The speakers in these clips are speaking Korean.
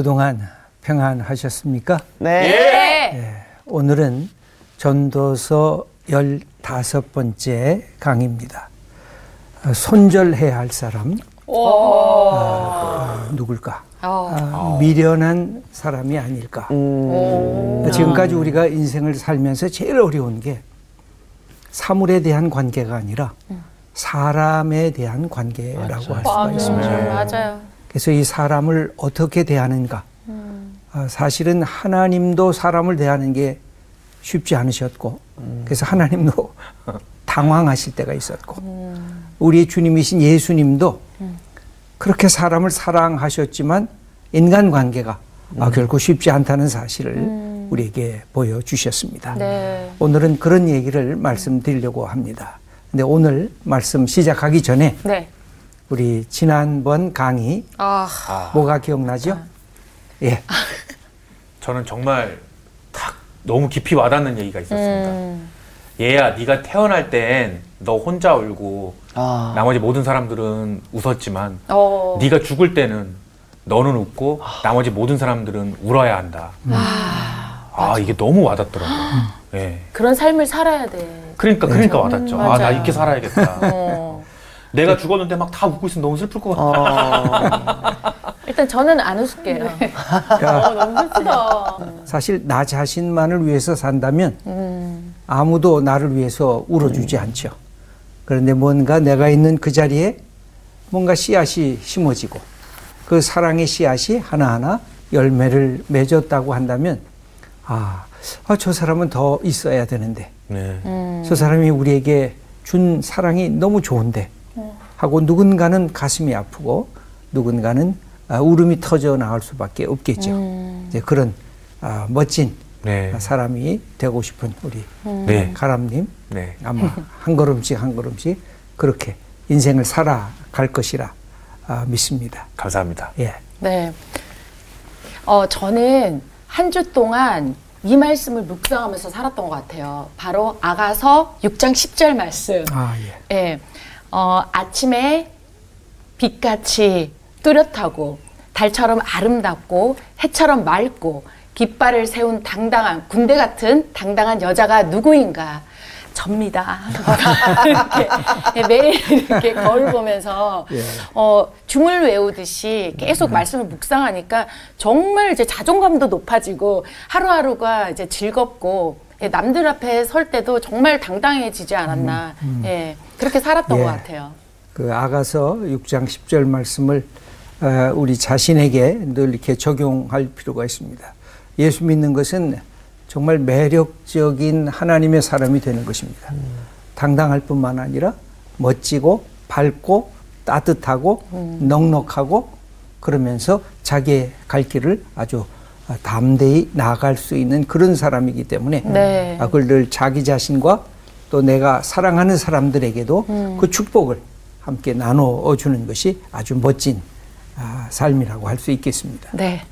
그동안 평안하셨습니까? 네. 예, 오늘은 전도서 15번째 강의입니다. 아, 손절해야 할 사람 아, 누굴까? 아, 미련한 사람이 아닐까? 지금까지 우리가 인생을 살면서 제일 어려운 게 사물에 대한 관계가 아니라 사람에 대한 관계라고 할 수가 있습니다. 맞아요. 그래서 이 사람을 어떻게 대하는가? 아, 사실은 하나님도 사람을 대하는 게 쉽지 않으셨고, 그래서 하나님도 당황하실 때가 있었고, 우리 주님이신 예수님도 그렇게 사람을 사랑하셨지만 인간 관계가 아, 결코 쉽지 않다는 사실을 우리에게 보여주셨습니다. 네. 오늘은 그런 얘기를 말씀드리려고 합니다. 근데 오늘 말씀 시작하기 전에 네. 우리 지난번 강의 아, 뭐가 기억나죠? 예. 저는 정말 탁 너무 깊이 와닿는 얘기가 있었습니다. 얘야, 네가 태어날 땐 너 혼자 울고 아. 나머지 모든 사람들은 웃었지만 어. 네가 죽을 때는 너는 웃고 나머지 모든 사람들은 울어야 한다. 아, 이게 너무 와닿더라고요. 예. 그런 삶을 살아야 돼. 그러니까 그러니까 와닿죠. 아, 나. 이렇게 살아야겠다. 어. 내가 죽었는데 막 다 웃고 있으면 너무 슬플 것 같아. 일단 저는 안 웃을게요. 어, 너무 슬프다. 사실 나 자신만을 위해서 산다면 아무도 나를 위해서 울어주지 않죠. 그런데 뭔가 내가 있는 그 자리에 뭔가 씨앗이 심어지고 그 사랑의 씨앗이 하나하나 열매를 맺었다고 한다면 아, 아, 저 사람은 더 있어야 되는데 네. 저 사람이 우리에게 준 사랑이 너무 좋은데 하고 누군가는 가슴이 아프고 누군가는 아, 울음이 터져 나올 수밖에 없겠죠. 이제 그런 아, 멋진 네. 사람이 되고 싶은 우리 네. 가람님 네. 아마 한 걸음씩 한 걸음씩 그렇게 인생을 살아갈 것이라 아, 믿습니다. 감사합니다. 예. 네. 어, 저는 한 주 동안 이 말씀을 묵상하면서 살았던 것 같아요. 바로 아가서 6장 10절 말씀. 아, 예. 예. 어, 아침에 빛같이 뚜렷하고 달처럼 아름답고 해처럼 맑고 깃발을 세운 당당한 군대 같은 당당한 여자가 누구인가? 접니다. 이렇게 예, 매일 이렇게 거울 보면서 예. 어, 줌을 외우듯이 계속 말씀을 묵상하니까 정말 이제 자존감도 높아지고 하루하루가 이제 즐겁고 예, 남들 앞에 설 때도 정말 당당해지지 않았나. 예, 그렇게 살았던 예. 것 같아요. 그 아가서 6장 10절 말씀을 어, 우리 자신에게 늘 이렇게 적용할 필요가 있습니다. 예수 믿는 것은 정말 매력적인 하나님의 사람이 되는 것입니다. 당당할 뿐만 아니라 멋지고 밝고 따뜻하고 넉넉하고 그러면서 자기의 갈 길을 아주 담대히 나아갈 수 있는 그런 사람이기 때문에 네. 아, 그걸 늘 자기 자신과 또 내가 사랑하는 사람들에게도 그 축복을 함께 나눠 주는 것이 아주 멋진 아, 삶이라고 할 수 있겠습니다. 네.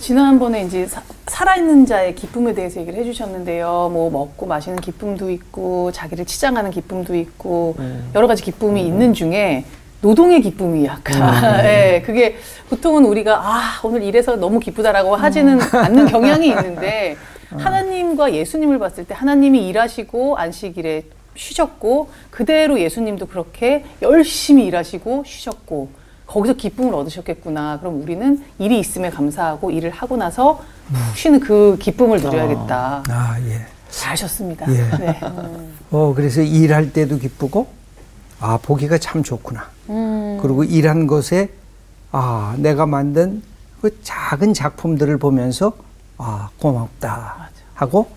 지난번에 이제 사- 살아있는 자의 기쁨에 대해서 얘기를 해주셨는데요. 뭐 먹고 마시는 기쁨도 있고 자기를 치장하는 기쁨도 있고 여러 가지 기쁨이 있는 중에 노동의 기쁨이 약간 예, 그게 보통은 우리가 아 오늘 일해서 너무 기쁘다라고 하지는 않는 경향이 있는데 하나님과 예수님을 봤을 때 하나님이 일하시고 안식일에 쉬셨고 그대로 예수님도 그렇게 열심히 일하시고 쉬셨고 거기서 기쁨을 얻으셨겠구나. 그럼 우리는 일이 있음에 감사하고 일을 하고 나서 푹 쉬는 그 기쁨을 누려야겠다. 아, 예. 잘하셨습니다. 예. 네. 어, 그래서 일할 때도 기쁘고, 아, 보기가 참 좋구나. 그리고 일한 것에, 아, 내가 만든 그 작은 작품들을 보면서, 아, 고맙다. 하고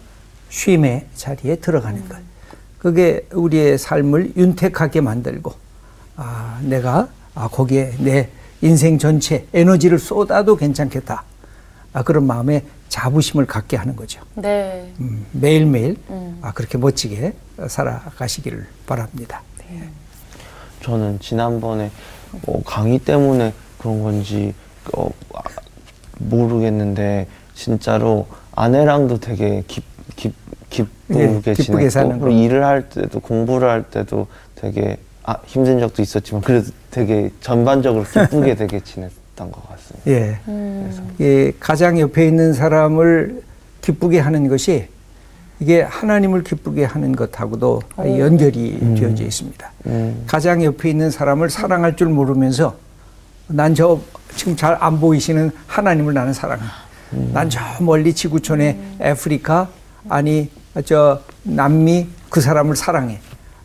쉼의 자리에 들어가는 것. 그게 우리의 삶을 윤택하게 만들고, 아, 내가, 아, 거기에 내 인생 전체 에너지를 쏟아도 괜찮겠다. 아, 그런 마음에 자부심을 갖게 하는 거죠. 네. 음, 매일매일 아, 그렇게 멋지게 살아가시기를 바랍니다. 저는 지난번에 뭐 강의 때문에 그런 건지 어, 아, 모르겠는데 진짜로 아내랑도 되게 기, 기, 기쁘게 예, 기쁘게 지냈고. 일을 할 때도 공부를 할 때도 되게 아, 힘든 적도 있었지만 그래도 되게 전반적으로 기쁘게 되게 지냈던 것 같습니다. 예. 음. 예, 가장 옆에 있는 사람을 기쁘게 하는 것이 이게 하나님을 기쁘게 하는 것하고도 연결이 되어져 있습니다. 음, 가장 옆에 있는 사람을 사랑할 줄 모르면서 난 저 지금 잘 안 보이시는 하나님을 나는 사랑해. 난저 멀리 지구촌의 아프리카 아니 저 남미 그 사람을 사랑해.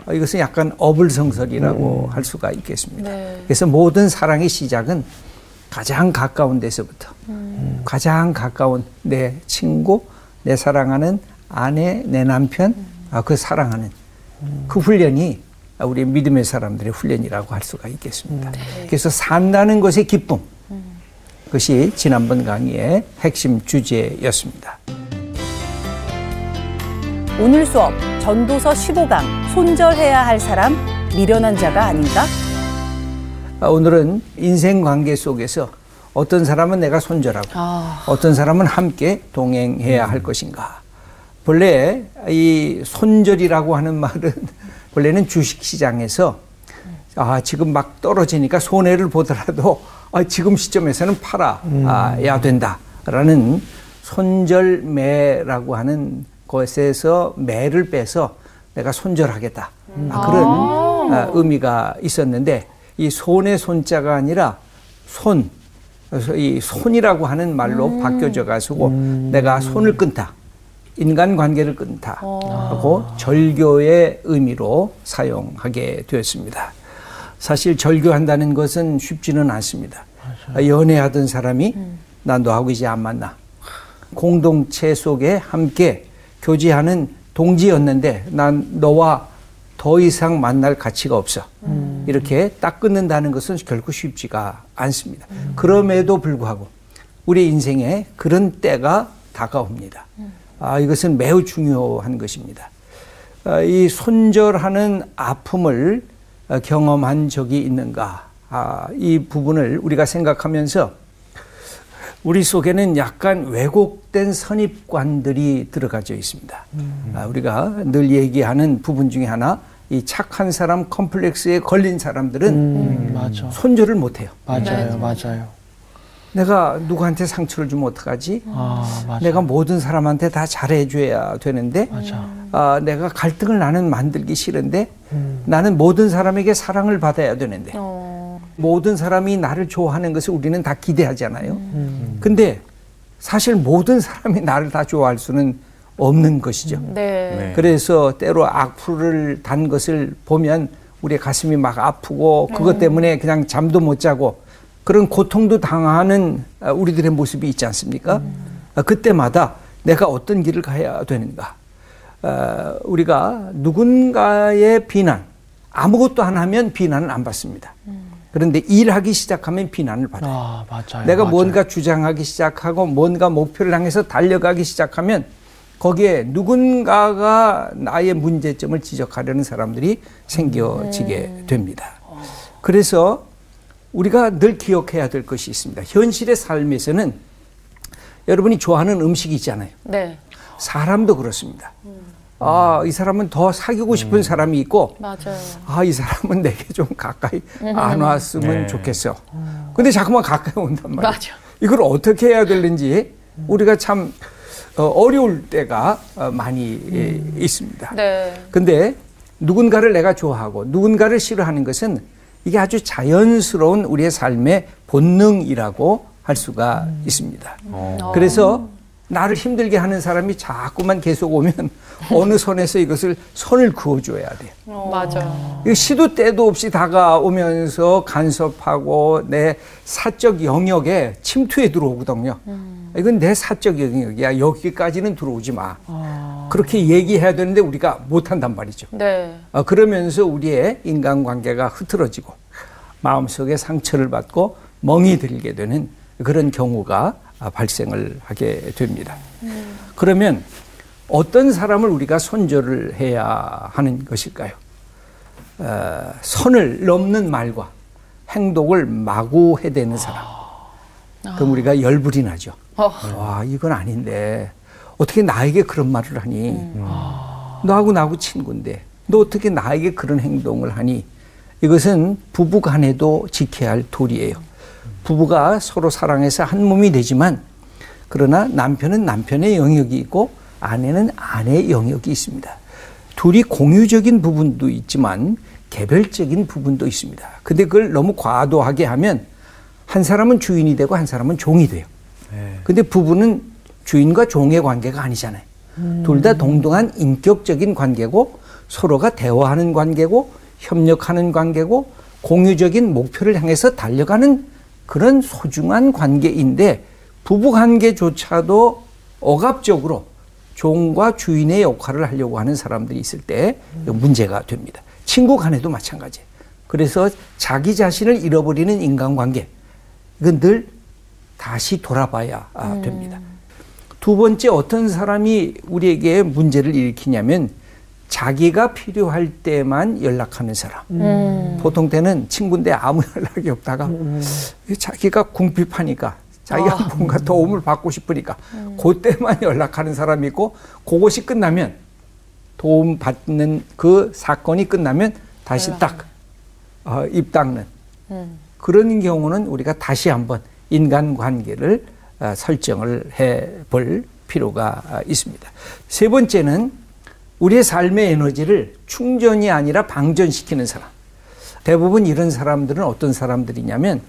어, 이것은 약간 어불성설이라고 할 수가 있겠습니다. 네. 그래서 모든 사랑의 시작은 가장 가까운 데서부터 가장 가까운 내 친구, 내 사랑하는 아내, 내 남편, 아, 그 사랑하는 그 훈련이 우리 믿음의 사람들의 훈련이라고 할 수가 있겠습니다. 그래서 산다는 것의 기쁨. 그것이 지난번 강의의 핵심 주제였습니다. 오늘 수업 전도서 15강 손절해야 할 사람 미련한 자가 아닌가? 아, 오늘은 인생 관계 속에서 어떤 사람은 내가 손절하고 아. 어떤 사람은 함께 동행해야 할 것인가. 본래 이 손절이라고 하는 말은 본래는 주식 시장에서 아, 지금 막 떨어지니까 손해를 보더라도 아, 지금 시점에서는 팔아야 된다라는 손절매라고 하는 것에서 매를 빼서 내가 손절하겠다. 아, 그런 아, 의미가 있었는데 이 손의 손자가 아니라 손, 그래서 이 손이라고 하는 말로 바뀌어져 가지고 내가 손을 끊다. 인간 관계를 끊다. 하고 절교의 의미로 사용하게 되었습니다. 사실 절교한다는 것은 쉽지는 않습니다. 연애하던 사람이 난 너하고 이제 안 만나. 공동체 속에 함께 교제하는 동지였는데 난 너와 더 이상 만날 가치가 없어. 이렇게 딱 끊는다는 것은 결코 쉽지가 않습니다. 그럼에도 불구하고 우리 인생에 그런 때가 다가옵니다. 아, 이것은 매우 중요한 것입니다. 아, 이 손절하는 아픔을 어, 경험한 적이 있는가? 아, 이 부분을 우리가 생각하면서 우리 속에는 약간 왜곡된 선입관들이 들어가져 있습니다. 아, 우리가 늘 얘기하는 부분 중에 하나, 이 착한 사람 컴플렉스에 걸린 사람들은 음. 손절을 못해요. 맞아요, 맞아요. 내가 누구한테 상처를 주면 어떡하지? 아, 맞아. 내가 모든 사람한테 다 잘해줘야 되는데, 맞아. 아, 내가 갈등을 나는 만들기 싫은데, 음. 나는 모든 사람에게 사랑을 받아야 되는데, 어. 모든 사람이 나를 좋아하는 것을 우리는 다 기대하잖아요. 음. 근데 사실 모든 사람이 나를 다 좋아할 수는 없는 것이죠. 네. 네. 그래서 때로 악플을 단 것을 보면 우리의 가슴이 막 아프고 그것 때문에 그냥 잠도 못 자고 그런 고통도 당하는 아, 우리들의 모습이 있지 않습니까? 아, 그때마다 내가 어떤 길을 가야 되는가? 아, 우리가 누군가의 비난, 아무것도 안 하면 비난을 안 받습니다. 그런데 일하기 시작하면 비난을 받아요. 아, 맞아요. 내가 맞아요. 뭔가 주장하기 시작하고 뭔가 목표를 향해서 달려가기 시작하면 거기에 누군가가 나의 문제점을 지적하려는 사람들이 생겨지게 됩니다. 그래서 우리가 늘 기억해야 될 것이 있습니다. 현실의 삶에서는 여러분이 좋아하는 음식이 있잖아요. 네. 사람도 그렇습니다. 아, 이 사람은 더 사귀고 싶은 사람이 있고 맞아요. 아, 이 사람은 내게 좀 가까이 안 왔으면 네. 좋겠어. 근데 자꾸만 가까이 온단 말이에요. 맞아. 이걸 어떻게 해야 되는지 우리가 참 어, 어려울 때가 어, 많이 예, 있습니다. 네. 근데 누군가를 내가 좋아하고 누군가를 싫어하는 것은 이게 아주 자연스러운 우리의 삶의 본능이라고 할 수가 있습니다. 어. 그래서 나를 힘들게 하는 사람이 자꾸만 계속 오면 어느 선에서 이것을 선을 그어줘야 돼요. 맞아요. 이거 시도 때도 없이 다가오면서 간섭하고 내 사적 영역에 침투해 들어오거든요. 이건 내 사적 영역이야. 여기까지는 들어오지 마. 그렇게 얘기해야 되는데 우리가 못한단 말이죠. 네. 어, 그러면서 우리의 인간관계가 흐트러지고 마음속에 상처를 받고 멍이 들게 되는 그런 경우가 아, 발생을 하게 됩니다. 그러면 어떤 사람을 우리가 손절을 해야 하는 것일까요? 어, 선을 넘는 말과 행동을 마구 해대는 사람. 그럼 우리가 열불이 나죠. 어. 와, 이건 아닌데. 어떻게 나에게 그런 말을 하니? 너하고 나하고 친구인데. 너 어떻게 나에게 그런 행동을 하니? 이것은 부부 간에도 지켜야 할 도리예요. 부부가 서로 사랑해서 한 몸이 되지만 그러나 남편은 남편의 영역이 있고 아내는 아내의 영역이 있습니다. 둘이 공유적인 부분도 있지만 개별적인 부분도 있습니다. 근데 그걸 너무 과도하게 하면 한 사람은 주인이 되고 한 사람은 종이 돼요. 근데 부부는 주인과 종의 관계가 아니잖아요. 둘다 동등한 인격적인 관계고 서로가 대화하는 관계고 협력하는 관계고 공유적인 목표를 향해서 달려가는 그런 소중한 관계인데 부부 관계조차도 억압적으로 종과 주인의 역할을 하려고 하는 사람들이 있을 때 문제가 됩니다. 친구 간에도 마찬가지예요. 그래서 자기 자신을 잃어버리는 인간관계 이건 늘 다시 돌아봐야 아, 됩니다. 두 번째 어떤 사람이 우리에게 문제를 일으키냐면 자기가 필요할 때만 연락하는 사람. 보통 때는 친구인데 아무 연락이 없다가 자기가 궁핍하니까 자기가 뭔가 도움을 받고 싶으니까 그때만 연락하는 사람이 있고 그것이 끝나면 도움 받는 그 사건이 끝나면 다시 딱 어, 입 닦는 그런 경우는 우리가 다시 한번 인간관계를 어, 설정을 해 볼 필요가 어, 있습니다. 세 번째는 우리의 삶의 에너지를 충전이 아니라 방전시키는 사람. 대부분 이런 사람들은 어떤 사람들이냐면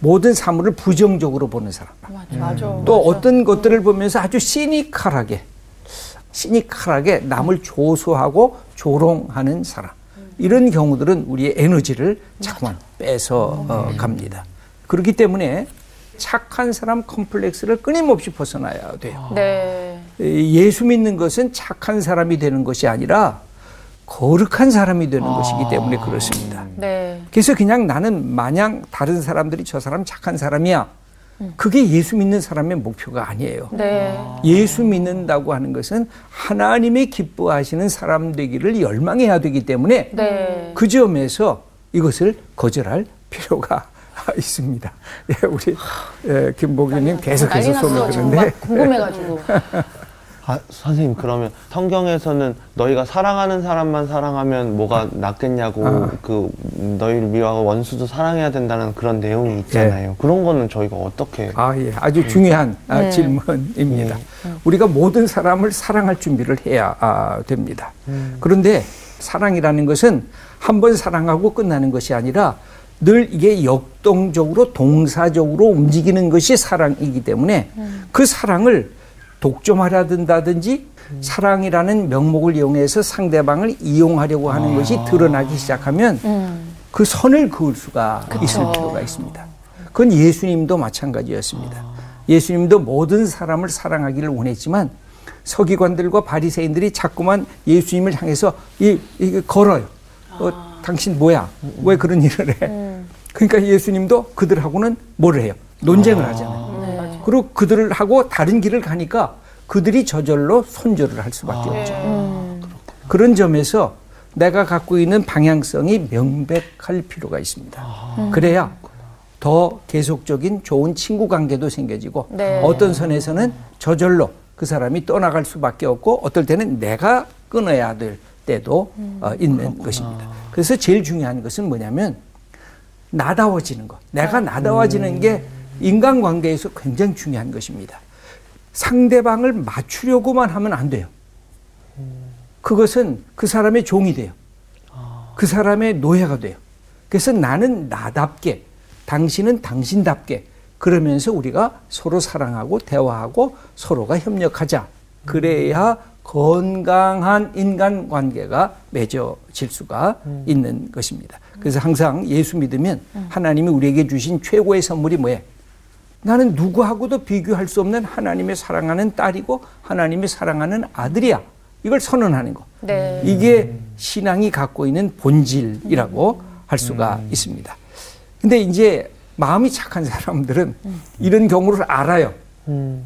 모든 사물을 부정적으로 보는 사람. 맞아. 또 어떤 것들을 보면서 아주 시니컬하게, 시니컬하게 남을 조소하고 조롱하는 사람. 이런 경우들은 우리의 에너지를 자꾸만 빼서 어, 갑니다. 그렇기 때문에 착한 사람 컴플렉스를 끊임없이 벗어나야 돼요. 네. 예수 믿는 것은 착한 사람이 되는 것이 아니라 거룩한 사람이 되는 것이기 때문에 그렇습니다. 네. 그래서 그냥 나는 마냥 다른 사람들이 저 사람 착한 사람이야. 그게 예수 믿는 사람의 목표가 아니에요. 네. 예수 믿는다고 하는 것은 하나님의 기뻐하시는 사람 되기를 열망해야 되기 때문에 네. 그 점에서 이것을 거절할 필요가 있습니다. 예, 우리 예, 김복윤님 계속해서 막 궁금해가지고. 아, 선생님 그러면 성경에서는 너희가 사랑하는 사람만 사랑하면 뭐가 낫겠냐고 아. 그 너희를 미워하고 원수도 사랑해야 된다는 그런 내용이 있잖아요. 그런 거는 저희가 어떻게 아, 예. 아주 중요한 아, 질문입니다. 우리가 모든 사람을 사랑할 준비를 해야 아, 됩니다. 그런데 사랑이라는 것은 한 번 사랑하고 끝나는 것이 아니라 늘 이게 역동적으로 동사적으로 움직이는 것이 사랑이기 때문에 그 사랑을 독점하려 든다든지 사랑이라는 명목을 이용해서 상대방을 이용하려고 하는 것이 드러나기 시작하면 그 선을 그을 수가 있을 필요가 있습니다. 그건 예수님도 마찬가지였습니다. 예수님도 모든 사람을 사랑하기를 원했지만 서기관들과 바리새인들이 자꾸만 예수님을 향해서 이, 이 걸어요. 어, 당신 뭐야? 왜 그런 일을 해? 그러니까 예수님도 그들하고는 뭐를 해요? 논쟁을 하잖아요. 그리고 그들을 하고 다른 길을 가니까 그들이 저절로 손절을 할 수밖에 없죠. 그런 점에서 내가 갖고 있는 방향성이 명백할 필요가 있습니다. 그래야 더 계속적인 좋은 친구 관계도 생겨지고 네. 어떤 선에서는 저절로 그 사람이 떠나갈 수밖에 없고 어떨 때는 내가 끊어야 될 때도 어, 있는 것입니다. 그래서 제일 중요한 것은 뭐냐면 나다워지는 것. 내가 나다워지는 게 인간관계에서 굉장히 중요한 것입니다. 상대방을 맞추려고만 하면 안 돼요. 그것은 그 사람의 종이 돼요. 그 사람의 노예가 돼요. 그래서 나는 나답게, 당신은 당신답게, 그러면서 우리가 서로 사랑하고 대화하고 서로가 협력하자. 그래야 건강한 인간 관계가 맺어질 수가 있는 것입니다. 그래서 항상 예수 믿으면 하나님이 우리에게 주신 최고의 선물이 뭐예요? 나는 누구하고도 비교할 수 없는 하나님의 사랑하는 딸이고 하나님의 사랑하는 아들이야. 이걸 선언하는 거. 네. 이게 신앙이 갖고 있는 본질이라고 할 수가 있습니다. 근데 이제 마음이 착한 사람들은 이런 경우를 알아요.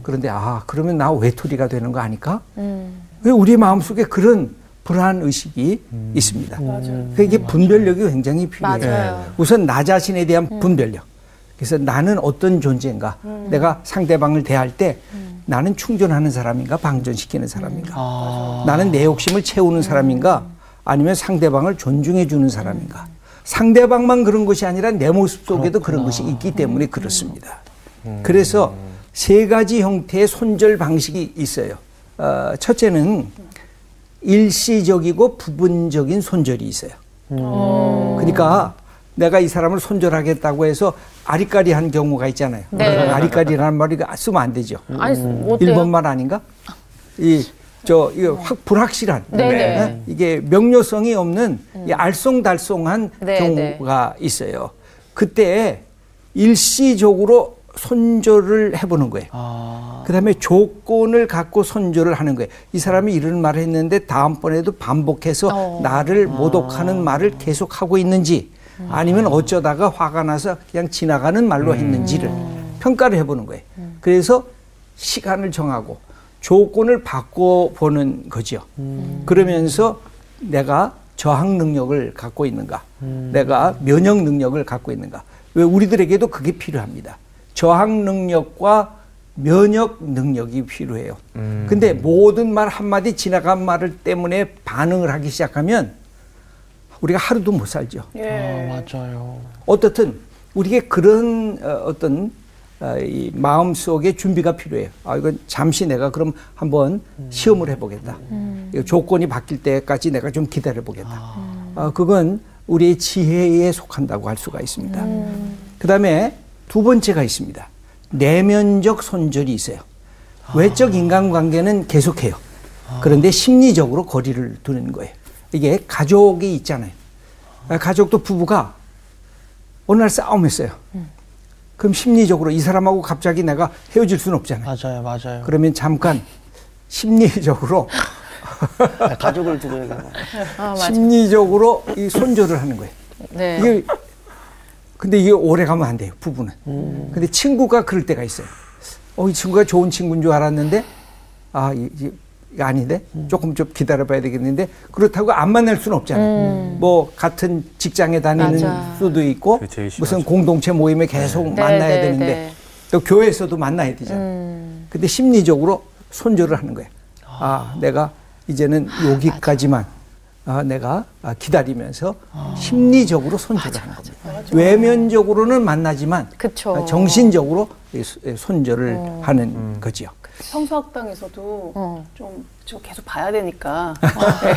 그런데 아, 그러면 나 외톨이가 되는 거 아닐까? 왜 우리 마음속에 그런 불안 의식이 있습니다. 그러니까 이게 분별력이 굉장히 필요해요. 맞아요. 우선 나 자신에 대한 분별력. 그래서 나는 어떤 존재인가? 내가 상대방을 대할 때 나는 충전하는 사람인가? 방전시키는 사람인가? 아, 나는 내 욕심을 채우는 사람인가? 아니면 상대방을 존중해 주는 사람인가? 상대방만 그런 것이 아니라 내 모습 속에도 그런 것이 있기 때문에 그렇습니다. 그래서 세 가지 형태의 손절 방식이 있어요. 어, 첫째는 일시적이고 부분적인 손절이 있어요. 그러니까 내가 이 사람을 손절하겠다고 해서 아리까리한 경우가 있잖아요. 네. 아리까리라는 말이 쓰면 안 되죠. 아니 뭐 어때요? 일본말 아닌가? 이 저 이거 확 불확실한 네네. 예? 이게 명료성이 없는 이 알쏭달쏭한 네, 경우가 있어요. 그때 일시적으로 손절을 해보는 거예요. 아, 그 다음에 조건을 갖고 손절을 하는 거예요. 이 사람이 이런 말을 했는데 다음번에도 반복해서 어. 나를 모독하는 말을 계속 하고 있는지 아니면 어쩌다가 화가 나서 그냥 지나가는 말로 했는지를 평가를 해보는 거예요. 그래서 시간을 정하고 조건을 바꿔보는 거죠. 그러면서 내가 저항 능력을 갖고 있는가, 내가 면역 능력을 갖고 있는가. 왜 우리들에게도 그게 필요합니다. 저항 능력과 면역 능력이 필요해요. 근데 모든 말 한마디 지나간 말을 때문에 반응을 하기 시작하면 우리가 하루도 못 살죠. 예. 아, 맞아요. 어떻든 우리에게 그런 어, 어떤 어, 이 마음 속에 준비가 필요해요. 아 이건 잠시 내가 그럼 한번 시험을 해보겠다. 이거 조건이 바뀔 때까지 내가 좀 기다려보겠다. 아, 그건 우리의 지혜에 속한다고 할 수가 있습니다. 그다음에 두 번째가 있습니다. 내면적 손절이 있어요. 외적 인간관계는 계속해요. 그런데 심리적으로 거리를 두는 거예요. 이게 가족이 있잖아요. 아, 가족도 부부가 어느 날 싸움했어요. 그럼 심리적으로 이 사람하고 갑자기 내가 헤어질 수는 없잖아요. 맞아요, 맞아요. 그러면 잠깐 심리적으로 아, 가족을 두고 아. 심리적으로 이 손절을 하는 거예요. 네. 이게 근데 이게 오래 가면 안 돼요. 부부는. 근데 친구가 그럴 때가 있어요. 어, 이 친구가 좋은 친구인 줄 알았는데 아, 이, 이, 아닌데 조금 좀 기다려봐야 되겠는데 그렇다고 안 만날 수는 없잖아요. 뭐 같은 직장에 다니는 맞아. 수도 있고 무슨. 공동체 모임에 계속 네, 만나야 네, 되는데 네. 또 교회에서도 만나야 되잖아요. 음. 근데 심리적으로 손절을 하는 거예요. 아, 내가 이제는 여기까지만 아, 내가 아, 기다리면서 심리적으로 손절을 하는 겁니다. 외면적으로는 만나지만 그쵸. 아, 정신적으로 손절을 하는 거지요. 성서학당에서도 어. 좀, 좀 계속 봐야 되니까. 네.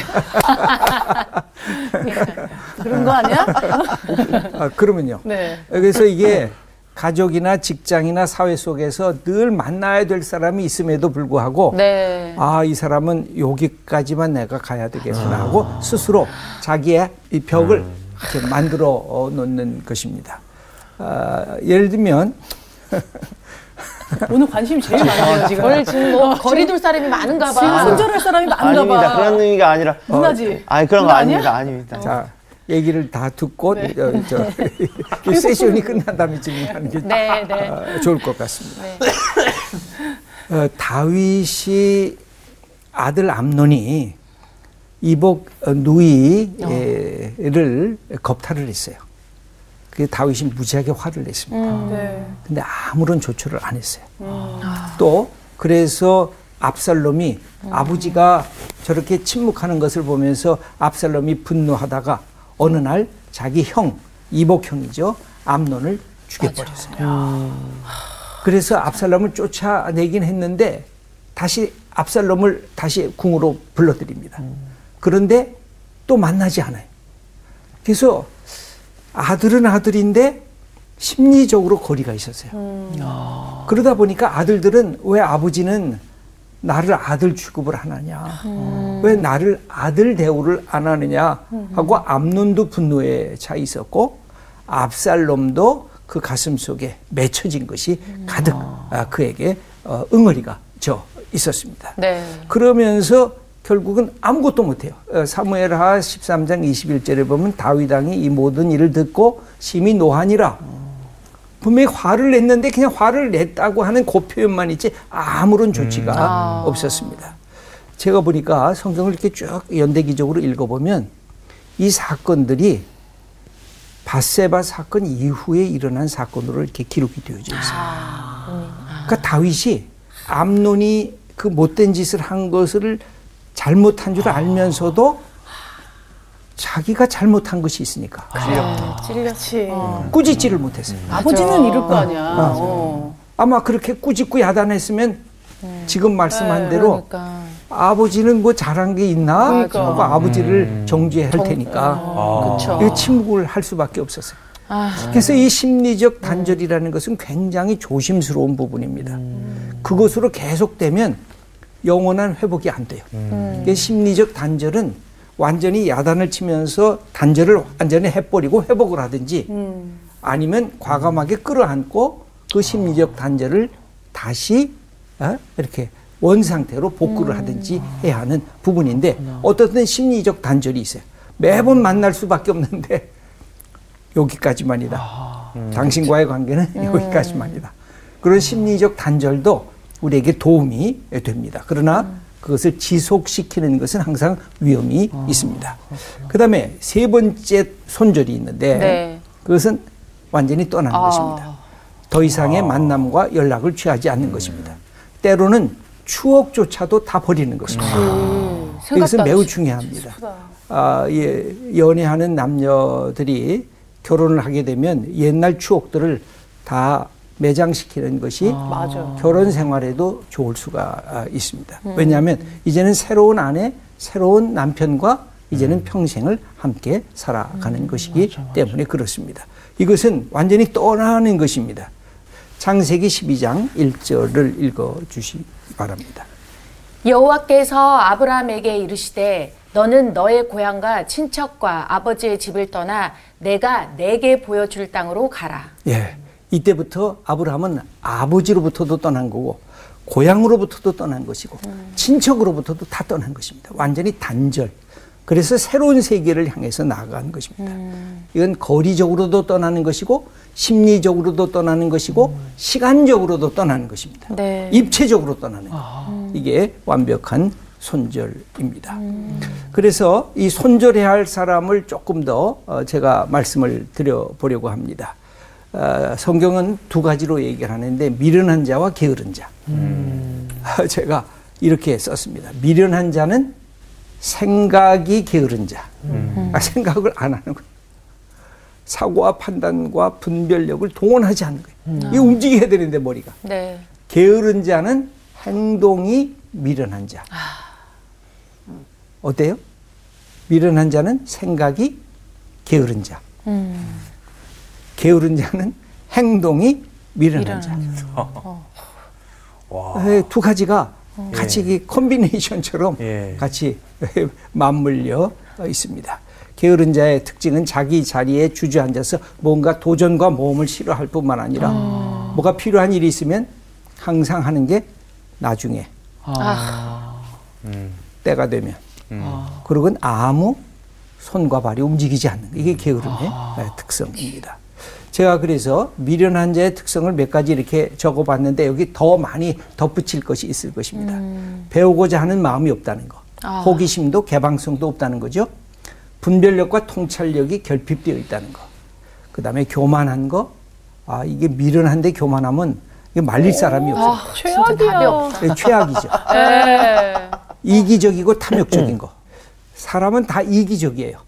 그런 거 아니야? 아, 그러면요. 네. 그래서 이게 가족이나 직장이나 사회 속에서 늘 만나야 될 사람이 있음에도 불구하고 네. 아, 이 사람은 여기까지만 내가 가야 되겠구나 하고 스스로 자기의 이 벽을 이렇게 만들어 어, 놓는 것입니다. 아, 예를 들면 오늘 관심이 제일 많아요, 지금. 오늘 지금 뭐 거리 둘 사람이 많은가 봐. 지금 손절할 사람이 많은가 아닙니다. 봐. 그런 의미가 아니라. 누나지? 아니, 그런 거? 아닙니다. 아닙니다. 자 얘기를 다 듣고 네. 저, 저, 이 세션이 끝난 다음에 질문하는 게 네, 네. 아, 좋을 것 같습니다. 네. 어, 다윗이 아들 암논이 이복 어, 누이를 겁탈을 했어요. 그게 다윗이 무지하게 화를 냈습니다. 네. 근데 아무런 조처를 안 했어요. 또 그래서 압살롬이 아버지가 저렇게 침묵하는 것을 보면서 압살롬이 분노하다가 어느 날 자기 형 이복 형이죠 암논을 죽여버렸어요. 그래서 압살롬을 쫓아내긴 했는데 다시 압살롬을 다시 궁으로 불러들입니다. 그런데 또 만나지 않아요. 그래서 아들은 아들인데 심리적으로 거리가 있었어요. 그러다 보니까 아들들은 왜 아버지는 나를 아들 취급을 안 하냐? 왜 나를 아들 대우를 안 하느냐? 하고 암론도 분노에 차 있었고 압살롬도 그 가슴 속에 맺혀진 것이 가득 아, 그에게 어, 응어리가 져 있었습니다. 네. 그러면서 결국은 아무것도 못해요. 어, 사무엘하 13장 21절에 보면 다윗 왕이 이 모든 일을 듣고 심히 노하니라. 분명히 화를 냈는데 그냥 화를 냈다고 하는 그 표현만 있지 아무런 조치가 아. 없었습니다. 제가 보니까 성경을 이렇게 쭉 연대기적으로 읽어보면 이 사건들이 바세바 사건 이후에 일어난 사건으로 이렇게 기록이 되어져 있어요. 그러니까 다윗이 암론이 그 못된 짓을 한 것을 잘못한 줄 알면서도 자기가 잘못한 것이 있으니까 네, 찔렸지. 꾸짖지를 못했어요. 아버지는 이럴 거 아니야. 어. 아마 그렇게 꾸짖고 야단했으면 지금 말씀한 대로 그러니까. 아버지는 뭐 잘한 게 있나 그러니까. 하고 아버지를 정죄할 테니까 아. 그쵸. 이거 침묵을 할 수밖에 없었어요. 아, 그래서 이 심리적 단절이라는 것은 굉장히 조심스러운 부분입니다. 그것으로 계속되면 영원한 회복이 안 돼요. 이 심리적 단절은 완전히 야단을 치면서 단절을 완전히 해버리고 회복을 하든지 아니면 과감하게 끌어안고 그 심리적 단절을 다시 어? 이렇게 원 상태로 복구를 하든지 해야 하는 부분인데 어떻든 심리적 단절이 있어요. 매번 만날 수밖에 없는데 여기까지만이다. 당신과의 관계는 여기까지만이다. 그런 심리적 단절도 우리에게 도움이 됩니다. 그러나 그것을 지속시키는 것은 항상 위험이 있습니다. 그 다음에 세 번째 손절이 있는데 네. 그것은 완전히 떠나는 것입니다. 더 이상의 만남과 연락을 취하지 않는 것입니다. 때로는 추억조차도 다 버리는 것입니다. 이것은 생각도 매우 안 중요합니다. 아, 예, 연애하는 남녀들이 결혼을 하게 되면 옛날 추억들을 다 매장시키는 것이 맞아. 결혼 생활에도 좋을 수가 아, 있습니다. 왜냐하면 이제는 새로운 아내, 새로운 남편과 이제는 평생을 함께 살아가는 것이기 때문에 그렇습니다. 이것은 완전히 떠나는 것입니다. 창세기 12장 1절을 읽어 주시기 바랍니다. 여호와께서 아브라함에게 이르시되 너는 너의 고향과 친척과 아버지의 집을 떠나 내가 내게 보여줄 땅으로 가라. 예. 이때부터 아브라함은 아버지로부터도 떠난 거고 고향으로부터도 떠난 것이고 친척으로부터도 다 떠난 것입니다. 완전히 단절. 그래서 새로운 세계를 향해서 나아간 것입니다. 이건 거리적으로도 떠나는 것이고 심리적으로도 떠나는 것이고 시간적으로도 떠나는 것입니다. 네. 입체적으로 떠나는 것. 이게 완벽한 손절입니다. 그래서 이 손절해야 할 사람을 조금 더 어, 제가 말씀을 드려보려고 합니다. 어, 성경은 두 가지로 얘기를 하는데 미련한 자와 게으른 자. 제가 이렇게 썼습니다. 미련한 자는 생각이 게으른 자. 아, 생각을 안 하는 거예요. 사고와 판단과 분별력을 동원하지 않는 거예요. 이 움직여야 되는데 머리가. 네. 게으른 자는 행동이 미련한 자. 어때요? 미련한 자는 생각이 게으른 자. 게으른 자는 행동이 미련한 자. 에, 두 가지가 같이 이 콤비네이션처럼 예. 같이 맞물려 있습니다. 게으른 자의 특징은 자기 자리에 주저앉아서 뭔가 도전과 모험을 싫어할 뿐만 아니라 뭐가 필요한 일이 있으면 항상 하는 게 나중에 때가 되면. 그리고는 아무 손과 발이 움직이지 않는 거. 이게 게으름의 네, 특성입니다. 제가 그래서 미련한 자의 특성을 몇 가지 이렇게 적어봤는데 여기 더 많이 덧붙일 것이 있을 것입니다. 배우고자 하는 마음이 없다는 거, 호기심도 개방성도 없다는 거죠. 분별력과 통찰력이 결핍되어 있다는 거. 그 다음에 교만한 거. 아, 이게 미련한데 교만하면 이게 말릴 사람이 없어요. 답이 없다. 이게 최악이죠. 네. 이기적이고 탐욕적인 거. 사람은 다 이기적이에요.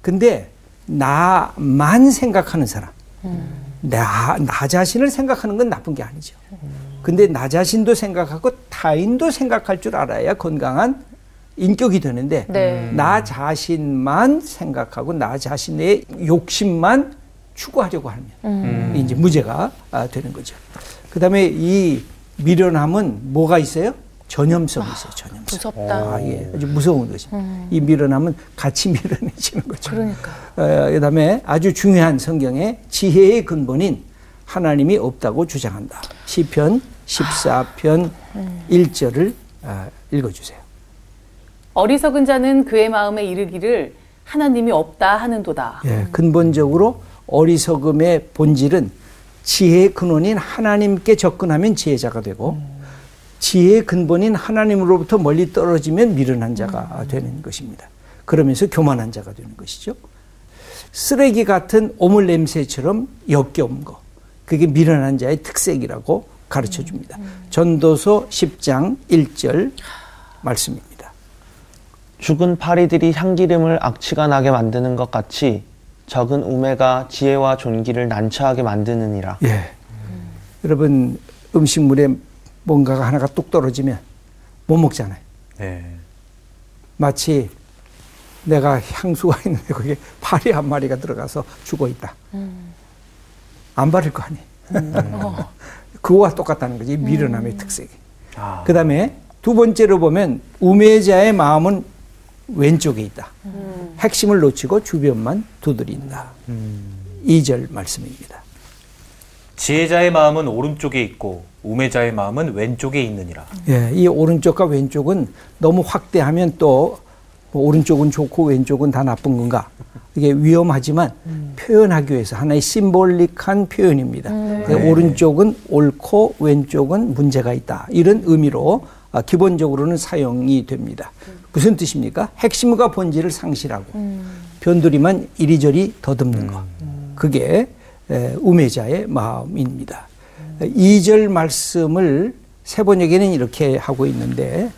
근데 나만 생각하는 사람. 나, 나 자신을 생각하는 건 나쁜 게 아니죠. 근데 나 자신도 생각하고 타인도 생각할 줄 알아야 건강한 인격이 되는데 네. 나 자신만 생각하고 나 자신의 욕심만 추구하려고 하면 이제 무죄가 아, 되는 거죠. 그다음에 이 미련함은 뭐가 있어요? 전염성이 있어요. 전염성. 무섭다. 아, 예. 아주 무서운 것입니다. 이 미련함은 같이 미련해지는 거죠. 그러니까. 어, 그다음에 아주 중요한 성경의 지혜의 근본인 하나님이 없다고 주장한다. 시편 14편 1절을 아, 읽어주세요. 어리석은 자는 그의 마음에 이르기를 하나님이 없다 하는도다. 예, 근본적으로 어리석음의 본질은 지혜의 근원인 하나님께 접근하면 지혜자가 되고 지혜의 근본인 하나님으로부터 멀리 떨어지면 미련한 자가 되는 것입니다. 그러면서 교만한 자가 되는 것이죠. 쓰레기 같은 오물 냄새처럼 역겨운 거. 그게 미련한 자의 특색이라고 가르쳐 줍니다. 전도서 10장 1절 말씀입니다. 죽은 파리들이 향기름을 악취가 나게 만드는 것 같이 적은 우매가 지혜와 존귀를 난처하게 만드느니라. 예. 여러분 음식물에 뭔가가 하나가 뚝 떨어지면 못 먹잖아요. 네. 마치 내가 향수가 있는데 거기에 파리 한 마리가 들어가서 죽어 있다. 안 바를 거 아니에요. 그거와 똑같다는 거지. 미련함의 특색이. 아, 그 다음에 두 번째로 보면 우매자의 마음은 왼쪽에 있다. 핵심을 놓치고 주변만 두드린다. 이절 말씀입니다. 지혜자의 마음은 오른쪽에 있고 우매자의 마음은 왼쪽에 있느니라. 예, 이 오른쪽과 왼쪽은 너무 확대하면 또 뭐 오른쪽은 좋고 왼쪽은 다 나쁜 건가? 이게 위험하지만 표현하기 위해서 하나의 심볼릭한 표현입니다. 그래서 오른쪽은 옳고 왼쪽은 문제가 있다. 이런 의미로 아, 기본적으로는 사용이 됩니다. 무슨 뜻입니까? 핵심과 본질을 상실하고 변두리만 이리저리 더듬는 것. 그게 에, 우매자의 마음입니다. 이절 말씀을 세 번역에는 이렇게 하고 있는데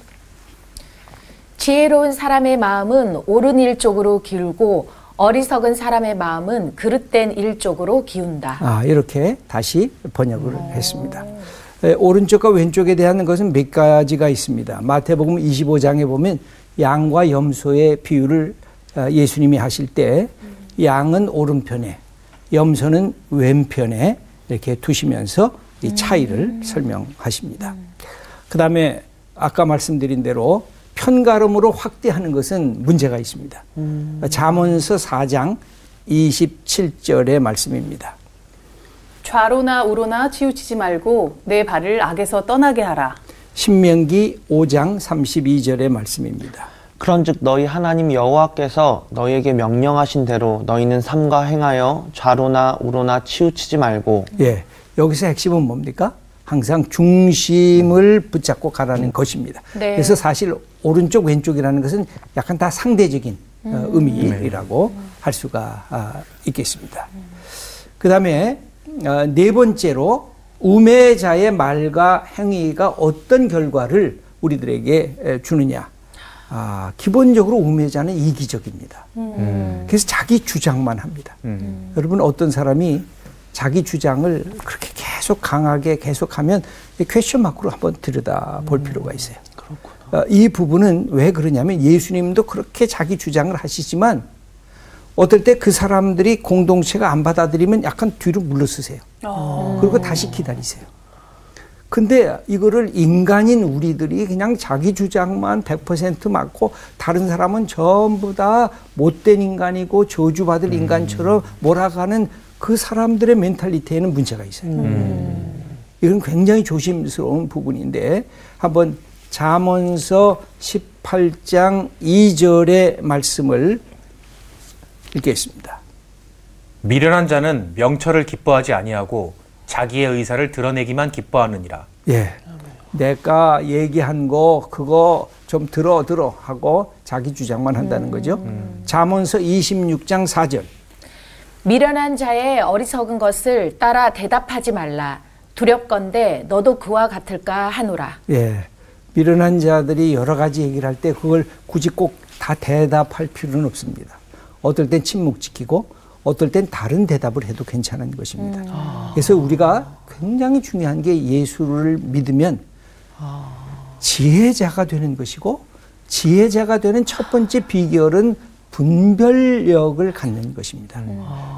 지혜로운 사람의 마음은 옳은 일 쪽으로 기울고 어리석은 사람의 마음은 그릇된 일 쪽으로 기운다. 아, 이렇게 다시 번역을 했습니다. 에, 오른쪽과 왼쪽에 대한 것은 몇 가지가 있습니다. 마태복음 25장에 보면 양과 염소의 비유를 아, 예수님이 하실 때 양은 오른편에 염소는 왼편에 이렇게 두시면서 이 차이를 설명하십니다. 그 다음에 아까 말씀드린 대로 편가름으로 확대하는 것은 문제가 있습니다. 잠언서 4장 27절의 말씀입니다. 좌로나 우로나 치우치지 말고 내 발을 악에서 떠나게 하라. 신명기 5장 32절의 말씀입니다. 그런즉 너희 하나님 여호와께서 너희에게 명령하신 대로 너희는 삼가 행하여 좌로나 우로나 치우치지 말고 예. 여기서 핵심은 뭡니까? 항상 중심을 붙잡고 가라는 것입니다. 네. 그래서 사실 오른쪽 왼쪽이라는 것은 약간 다 상대적인 어, 의미라고 할 수가 아, 있겠습니다. 그다음에 어, 네 번째로 우매자의 말과 행위가 어떤 결과를 우리들에게 에, 주느냐? 아, 기본적으로 우매자는 이기적입니다. 그래서 자기 주장만 합니다. 여러분 어떤 사람이 자기 주장을 그렇게 계속 강하게 계속하면 이 question mark로 한번 들여다 볼 필요가 있어요. 어, 이 부분은 왜 그러냐면 예수님도 그렇게 자기 주장을 하시지만 어떨 때 그 사람들이 공동체가 안 받아들이면 약간 뒤로 물러서세요. 그리고 다시 기다리세요. 근데 이거를 인간인 우리들이 그냥 자기 주장만 100% 맞고 다른 사람은 전부 다 못된 인간이고 저주받을 인간처럼 몰아가는 그 사람들의 멘탈리티에는 문제가 있어요. 이건 굉장히 조심스러운 부분인데 한번 잠언서 18장 2절의 말씀을 읽겠습니다. 미련한 자는 명철을 기뻐하지 아니하고 자기의 의사를 드러내기만 기뻐하느니라. 예. 내가 얘기한 거 그거 좀 들어 들어 하고 자기 주장만 한다는 거죠. 잠언서 26장 4절. 미련한 자의 어리석은 것을 따라 대답하지 말라. 두렵건대 너도 그와 같을까 하노라. 예. 미련한 자들이 여러 가지 얘기를 할 때 그걸 굳이 꼭 다 대답할 필요는 없습니다. 어떨 땐 침묵 지키고 어떨 땐 다른 대답을 해도 괜찮은 것입니다. 그래서 우리가 굉장히 중요한 게 예수를 믿으면 지혜자가 되는 것이고 지혜자가 되는 첫 번째 비결은 분별력을 갖는 것입니다.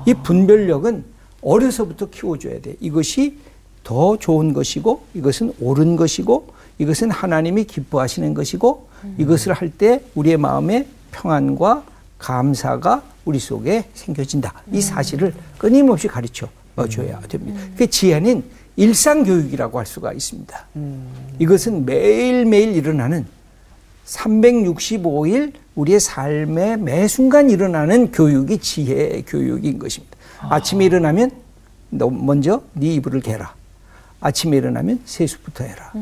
이 분별력은 어려서부터 키워줘야 돼. 이것이 더 좋은 것이고 이것은 옳은 것이고 이것은 하나님이 기뻐하시는 것이고 이것을 할 때 우리의 마음에 평안과 감사가 우리 속에 생겨진다. 이 사실을 끊임없이 가르쳐 줘야 됩니다. 그 지혜는 일상 교육이라고 할 수가 있습니다. 이것은 매일매일 일어나는 365일 우리의 삶의 매 순간 일어나는 교육이 지혜 교육인 것입니다. 아침에 일어나면 너 먼저 네 이불을 개라. 아침에 일어나면 세수부터 해라.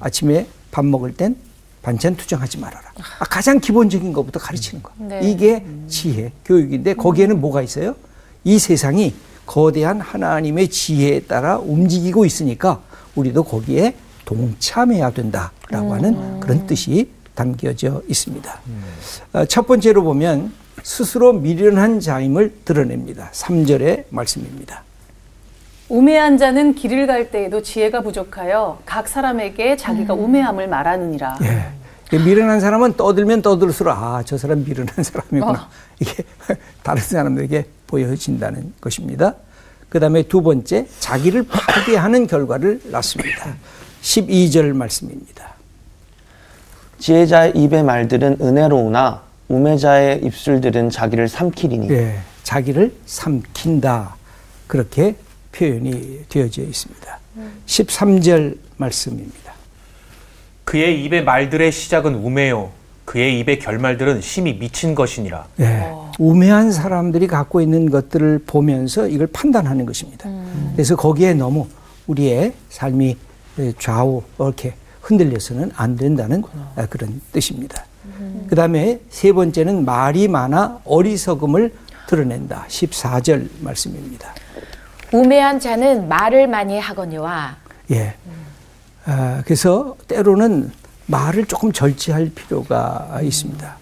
아침에 밥 먹을 땐 반찬 투정하지 말아라. 아, 가장 기본적인 것부터 가르치는 거. 네. 이게 지혜 교육인데 거기에는 뭐가 있어요? 이 세상이 거대한 하나님의 지혜에 따라 움직이고 있으니까 우리도 거기에 동참해야 된다라고 하는 그런 뜻이 담겨져 있습니다. 어, 첫 번째로 보면 스스로 미련한 자임을 드러냅니다. 3절의 말씀입니다. 우매한 자는 길을 갈 때에도 지혜가 부족하여 각 사람에게 자기가 우매함을 말하느니라. 예. 미련한 사람은 떠들면 떠들수록 아, 저 사람 미련한 사람이구나. 어. 이게 다른 사람들에게 보여진다는 것입니다. 그 다음에 두 번째, 자기를 파괴하는 결과를 낳습니다. 12절 말씀입니다. 지혜자의 입의 말들은 은혜로우나 우매자의 입술들은 자기를 삼키리니 예, 자기를 삼킨다. 그렇게 표현이 되어져 있습니다. 13절 말씀입니다. 그의 입의 말들의 시작은 우매요. 그의 입의 결말들은 심히 미친 것이니라. 예, 우매한 사람들이 갖고 있는 것들을 보면서 이걸 판단하는 것입니다. 그래서 거기에 너무 우리의 삶이 좌우 이렇게 흔들려서는 안 된다는 아, 그런 뜻입니다. 그 다음에 세 번째는 말이 많아 어리석음을 드러낸다. 14절 말씀입니다. 우매한 자는 말을 많이 하거니와 예. 아, 그래서 때로는 말을 조금 절제할 필요가 있습니다.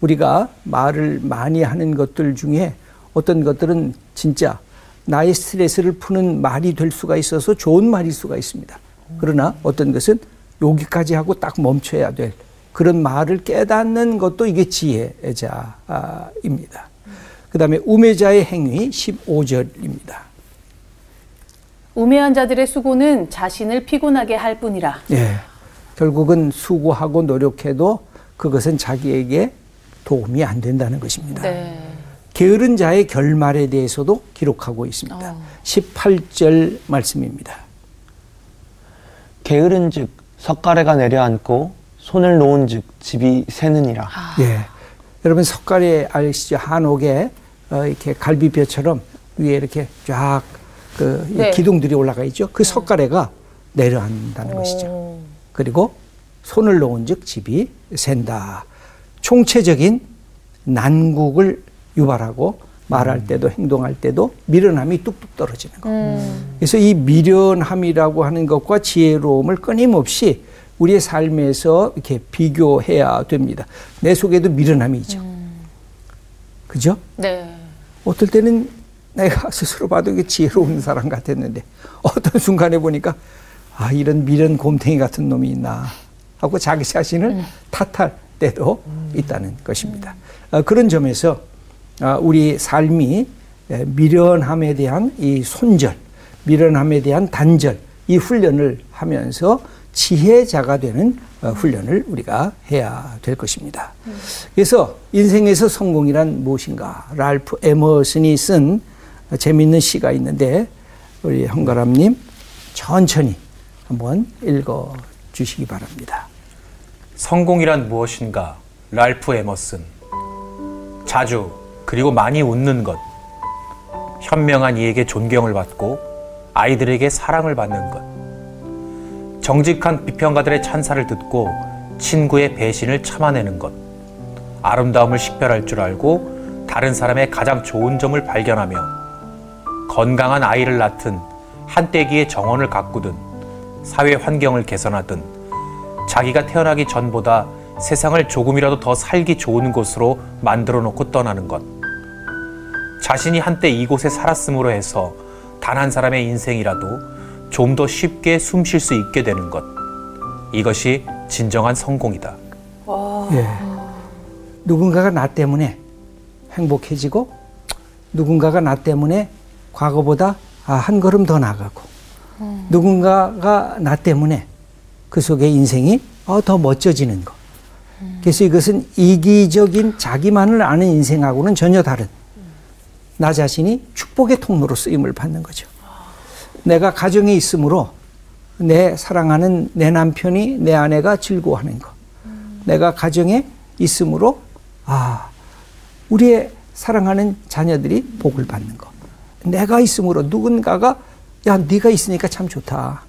우리가 말을 많이 하는 것들 중에 어떤 것들은 진짜 나의 스트레스를 푸는 말이 될 수가 있어서 좋은 말일 수가 있습니다. 그러나 어떤 것은 여기까지 하고 딱 멈춰야 될 그런 말을 깨닫는 것도 이게 지혜자입니다. 그 다음에 우매자의 행위 15절입니다. 우매한 자들의 수고는 자신을 피곤하게 할 뿐이라. 예. 결국은 수고하고 노력해도 그것은 자기에게 도움이 안 된다는 것입니다. 네. 게으른 자의 결말에 대해서도 기록하고 있습니다. 18절 말씀입니다. 게으른 즉 석가래가 내려앉고 손을 놓은 즉 집이 새느니라 예. 여러분 석가래 아시죠? 한옥에 어, 이렇게 갈비뼈처럼 위에 이렇게 쫙 그 네. 기둥들이 올라가 있죠. 그 석가래가 내려앉는다는 것이죠. 그리고 손을 놓은 즉 집이 샌다. 총체적인 난국을 유발하고 말할 때도 행동할 때도 미련함이 뚝뚝 떨어지는 것. 그래서 이 미련함이라고 하는 것과 지혜로움을 끊임없이 우리의 삶에서 이렇게 비교해야 됩니다. 내 속에도 미련함이 있죠. 그죠? 네. 어떨 때는 내가 스스로 봐도 이게 지혜로운 사람 같았는데 어떤 순간에 보니까 아 이런 미련 곰탱이 같은 놈이 있나 하고 자기 자신을 탓할 때도 있다는 것입니다. 아, 그런 점에서 아, 우리 삶이 에, 미련함에 대한 이 손절, 미련함에 대한 단절 이 훈련을 하면서 지혜자가 되는 어, 훈련을 우리가 해야 될 것입니다. 그래서 인생에서 성공이란 무엇인가? 랄프 에머슨이 쓴 재미있는 시가 있는데 우리 형가람님 천천히 한번 읽어 주시기 바랍니다. 성공이란 무엇인가? 랄프 에머슨. 자주 그리고 많이 웃는 것. 현명한 이에게 존경을 받고 아이들에게 사랑을 받는 것. 정직한 비평가들의 찬사를 듣고 친구의 배신을 참아내는 것. 아름다움을 식별할 줄 알고 다른 사람의 가장 좋은 점을 발견하며 건강한 아이를 낳든 한때기의 정원을 가꾸든 사회 환경을 개선하든 자기가 태어나기 전보다 세상을 조금이라도 더 살기 좋은 곳으로 만들어 놓고 떠나는 것. 자신이 한때 이곳에 살았음으로 해서 단 한 사람의 인생이라도 좀 더 쉽게 숨 쉴 수 있게 되는 것. 이것이 진정한 성공이다. 예. 누군가가 나 때문에 행복해지고 누군가가 나 때문에 과거보다 아, 한 걸음 더 나가고 누군가가 나 때문에 그 속에 인생이 어, 더 멋져지는 것. 그래서 이것은 이기적인 자기만을 아는 인생하고는 전혀 다른 나 자신이 축복의 통로로 쓰임을 받는 거죠. 내가 가정에 있으므로 내 사랑하는 내 남편이 내 아내가 즐거워하는 것. 내가 가정에 있으므로 아 우리의 사랑하는 자녀들이 복을 받는 것. 내가 있으므로 누군가가 야 네가 있으니까 참 좋다.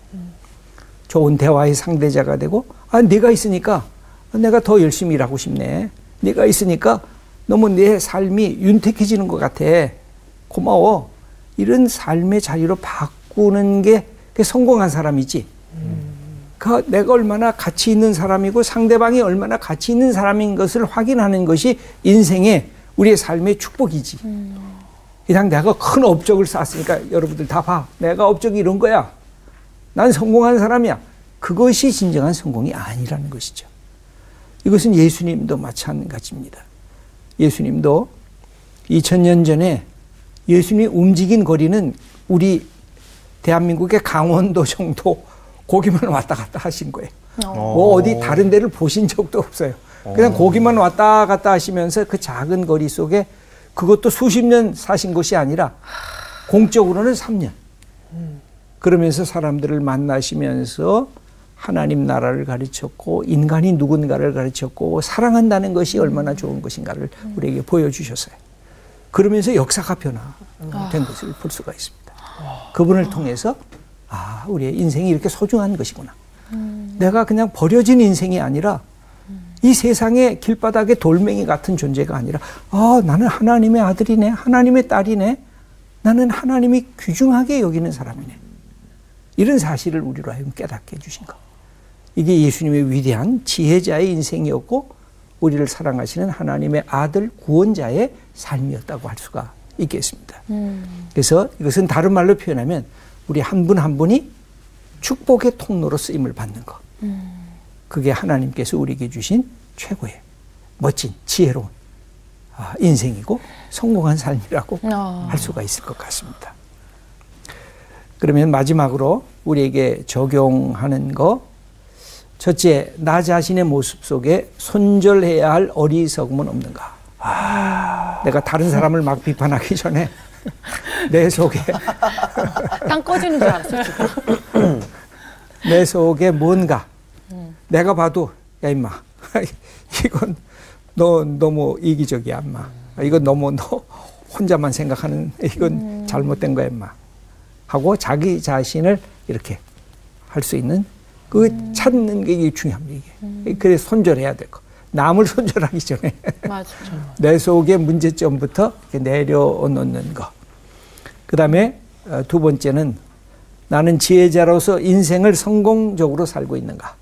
좋은 대화의 상대자가 되고 아 네가 있으니까 내가 더 열심히 일하고 싶네. 네가 있으니까 너무 내 삶이 윤택해지는 것 같아. 고마워. 이런 삶의 자리로 바꾸는 게 성공한 사람이지. 그 내가 얼마나 가치 있는 사람이고 상대방이 얼마나 가치 있는 사람인 것을 확인하는 것이 인생의 우리의 삶의 축복이지. 그냥 내가 큰 업적을 쌓았으니까 여러분들 다 봐. 내가 업적이 이런 거야. 난 성공한 사람이야. 그것이 진정한 성공이 아니라는 것이죠. 이것은 예수님도 마찬가지입니다. 예수님도 2000년 전에 예수님이 움직인 거리는 우리 대한민국의 강원도 정도 거기만 왔다 갔다 하신 거예요. 뭐 어디 다른 데를 보신 적도 없어요. 그냥 거기만 왔다 갔다 하시면서 그 작은 거리 속에 그것도 수십 년 사신 것이 아니라 공적으로는 3년. 그러면서 사람들을 만나시면서 하나님 나라를 가르쳤고 인간이 누군가를 가르쳤고 사랑한다는 것이 얼마나 좋은 것인가를 우리에게 보여주셨어요. 그러면서 역사가 변화된 것을 볼 수가 있습니다. 그분을 통해서 아 우리의 인생이 이렇게 소중한 것이구나. 내가 그냥 버려진 인생이 아니라 이 세상의 길바닥의 돌멩이 같은 존재가 아니라 아 나는 하나님의 아들이네 하나님의 딸이네 나는 하나님이 귀중하게 여기는 사람이네 이런 사실을 우리로 하여금 깨닫게 해주신 것 이게 예수님의 위대한 지혜자의 인생이었고 우리를 사랑하시는 하나님의 아들 구원자의 삶이었다고 할 수가 있겠습니다. 그래서 이것은 다른 말로 표현하면 우리 한 분한 분이 축복의 통로로 쓰임을 받는 것. 그게 하나님께서 우리에게 주신 최고의 멋진 지혜로운 아, 인생이고 성공한 삶이라고 어. 할 수가 있을 것 같습니다. 그러면 마지막으로 우리에게 적용하는 거 첫째, 나 자신의 모습 속에 손절해야 할 어리석음은 없는가? 내가 다른 사람을 막 비판하기 전에 내 속에 땅 꺼지는 줄 알았어 지금. 내 속에 뭔가? 내가 봐도 야 임마. 이건 너 너무 이기적이야 임마. 이건 너무 너 혼자만 생각하는 이건 잘못된 거야 임마. 하고 자기 자신을 이렇게 할 수 있는 그 찾는 게 이게 중요합니다 이게 그래서 손절해야 되고 남을 손절하기 전에. 내 속의 문제점부터 내려놓는 거. 그 다음에 두 번째는 나는 지혜자로서 인생을 성공적으로 살고 있는가.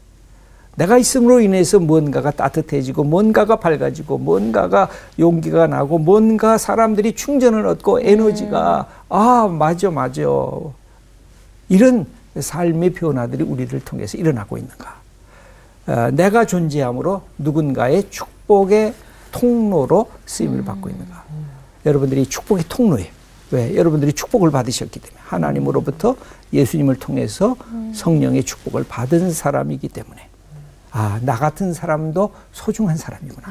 내가 있음으로 인해서 뭔가가 따뜻해지고 뭔가가 밝아지고 뭔가가 용기가 나고 뭔가 사람들이 충전을 얻고 에너지가 아 맞아 맞아 이런 삶의 변화들이 우리를 통해서 일어나고 있는가. 어, 내가 존재함으로 누군가의 축복의 통로로 쓰임을 받고 있는가. 여러분들이 축복의 통로예요. 왜? 여러분들이 축복을 받으셨기 때문에 하나님으로부터 예수님을 통해서 성령의 축복을 받은 사람이기 때문에 아, 나 같은 사람도 소중한 사람이구나.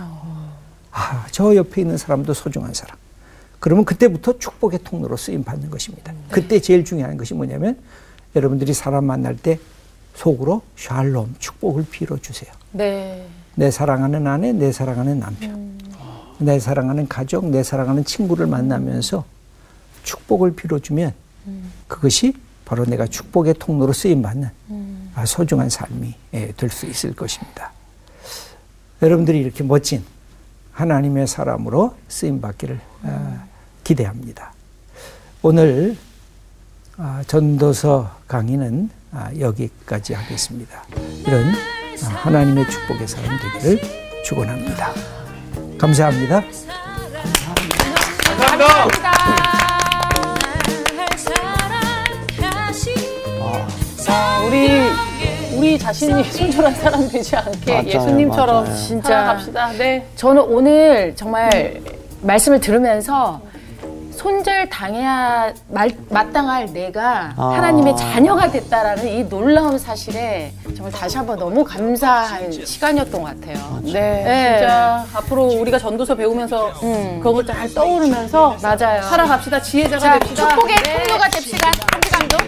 아, 저 옆에 있는 사람도 소중한 사람. 그러면 그때부터 축복의 통로로 쓰임 받는 것입니다. 그때 제일 중요한 것이 뭐냐면 여러분들이 사람 만날 때 속으로 샬롬 축복을 빌어 주세요. 네. 내 사랑하는 아내, 내 사랑하는 남편, 내 사랑하는 가족, 내 사랑하는 친구를 만나면서 축복을 빌어주면 그것이 바로 내가 축복의 통로로 쓰임 받는 아, 소중한 삶이 예, 될수 있을 것입니다. 여러분들이 이렇게 멋진 하나님의 사람으로 쓰임 받기를 아, 기대합니다. 오늘 아, 전도서 강의는 아, 여기까지 하겠습니다. 이런 아, 하나님의 축복의 사람 되기를 축원합니다. 감사합니다. 아, 우리 우리 자신이 순전한 사람 되지 않게 맞아요, 예수님처럼 맞아요. 진짜. 살아갑시다. 네. 저는 오늘 정말 말씀을 들으면서 손절 당해야 말, 마땅할 내가 아. 하나님의 자녀가 됐다라는 이 놀라운 사실에 정말 다시 한번 너무 감사한 시간이었던 것 같아요. 네, 네. 진짜 앞으로 우리가 전도서 배우면서 그걸 잘 떠오르면서 맞아요. 살아갑시다. 지혜자가 자, 됩시다. 축복의 네. 통로가 됩시다. 한지 감독.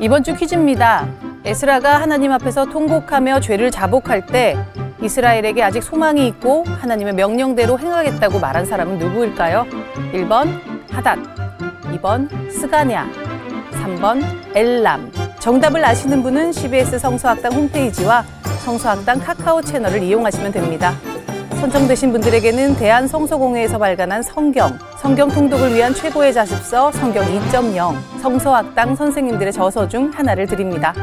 이번 주 퀴즈입니다. 에스라가 하나님 앞에서 통곡하며 죄를 자복할 때 이스라엘에게 아직 소망이 있고 하나님의 명령대로 행하겠다고 말한 사람은 누구일까요? 1번 하닷, 2번 스가냐, 3번 엘람. 정답을 아시는 분은 CBS 성서학당 홈페이지와 성서학당 카카오 채널을 이용하시면 됩니다. 선정되신 분들에게는 대한성서공회에서 발간한 성경, 성경 통독을 위한 최고의 자습서 성경 2.0, 성서학당 선생님들의 저서 중 하나를 드립니다.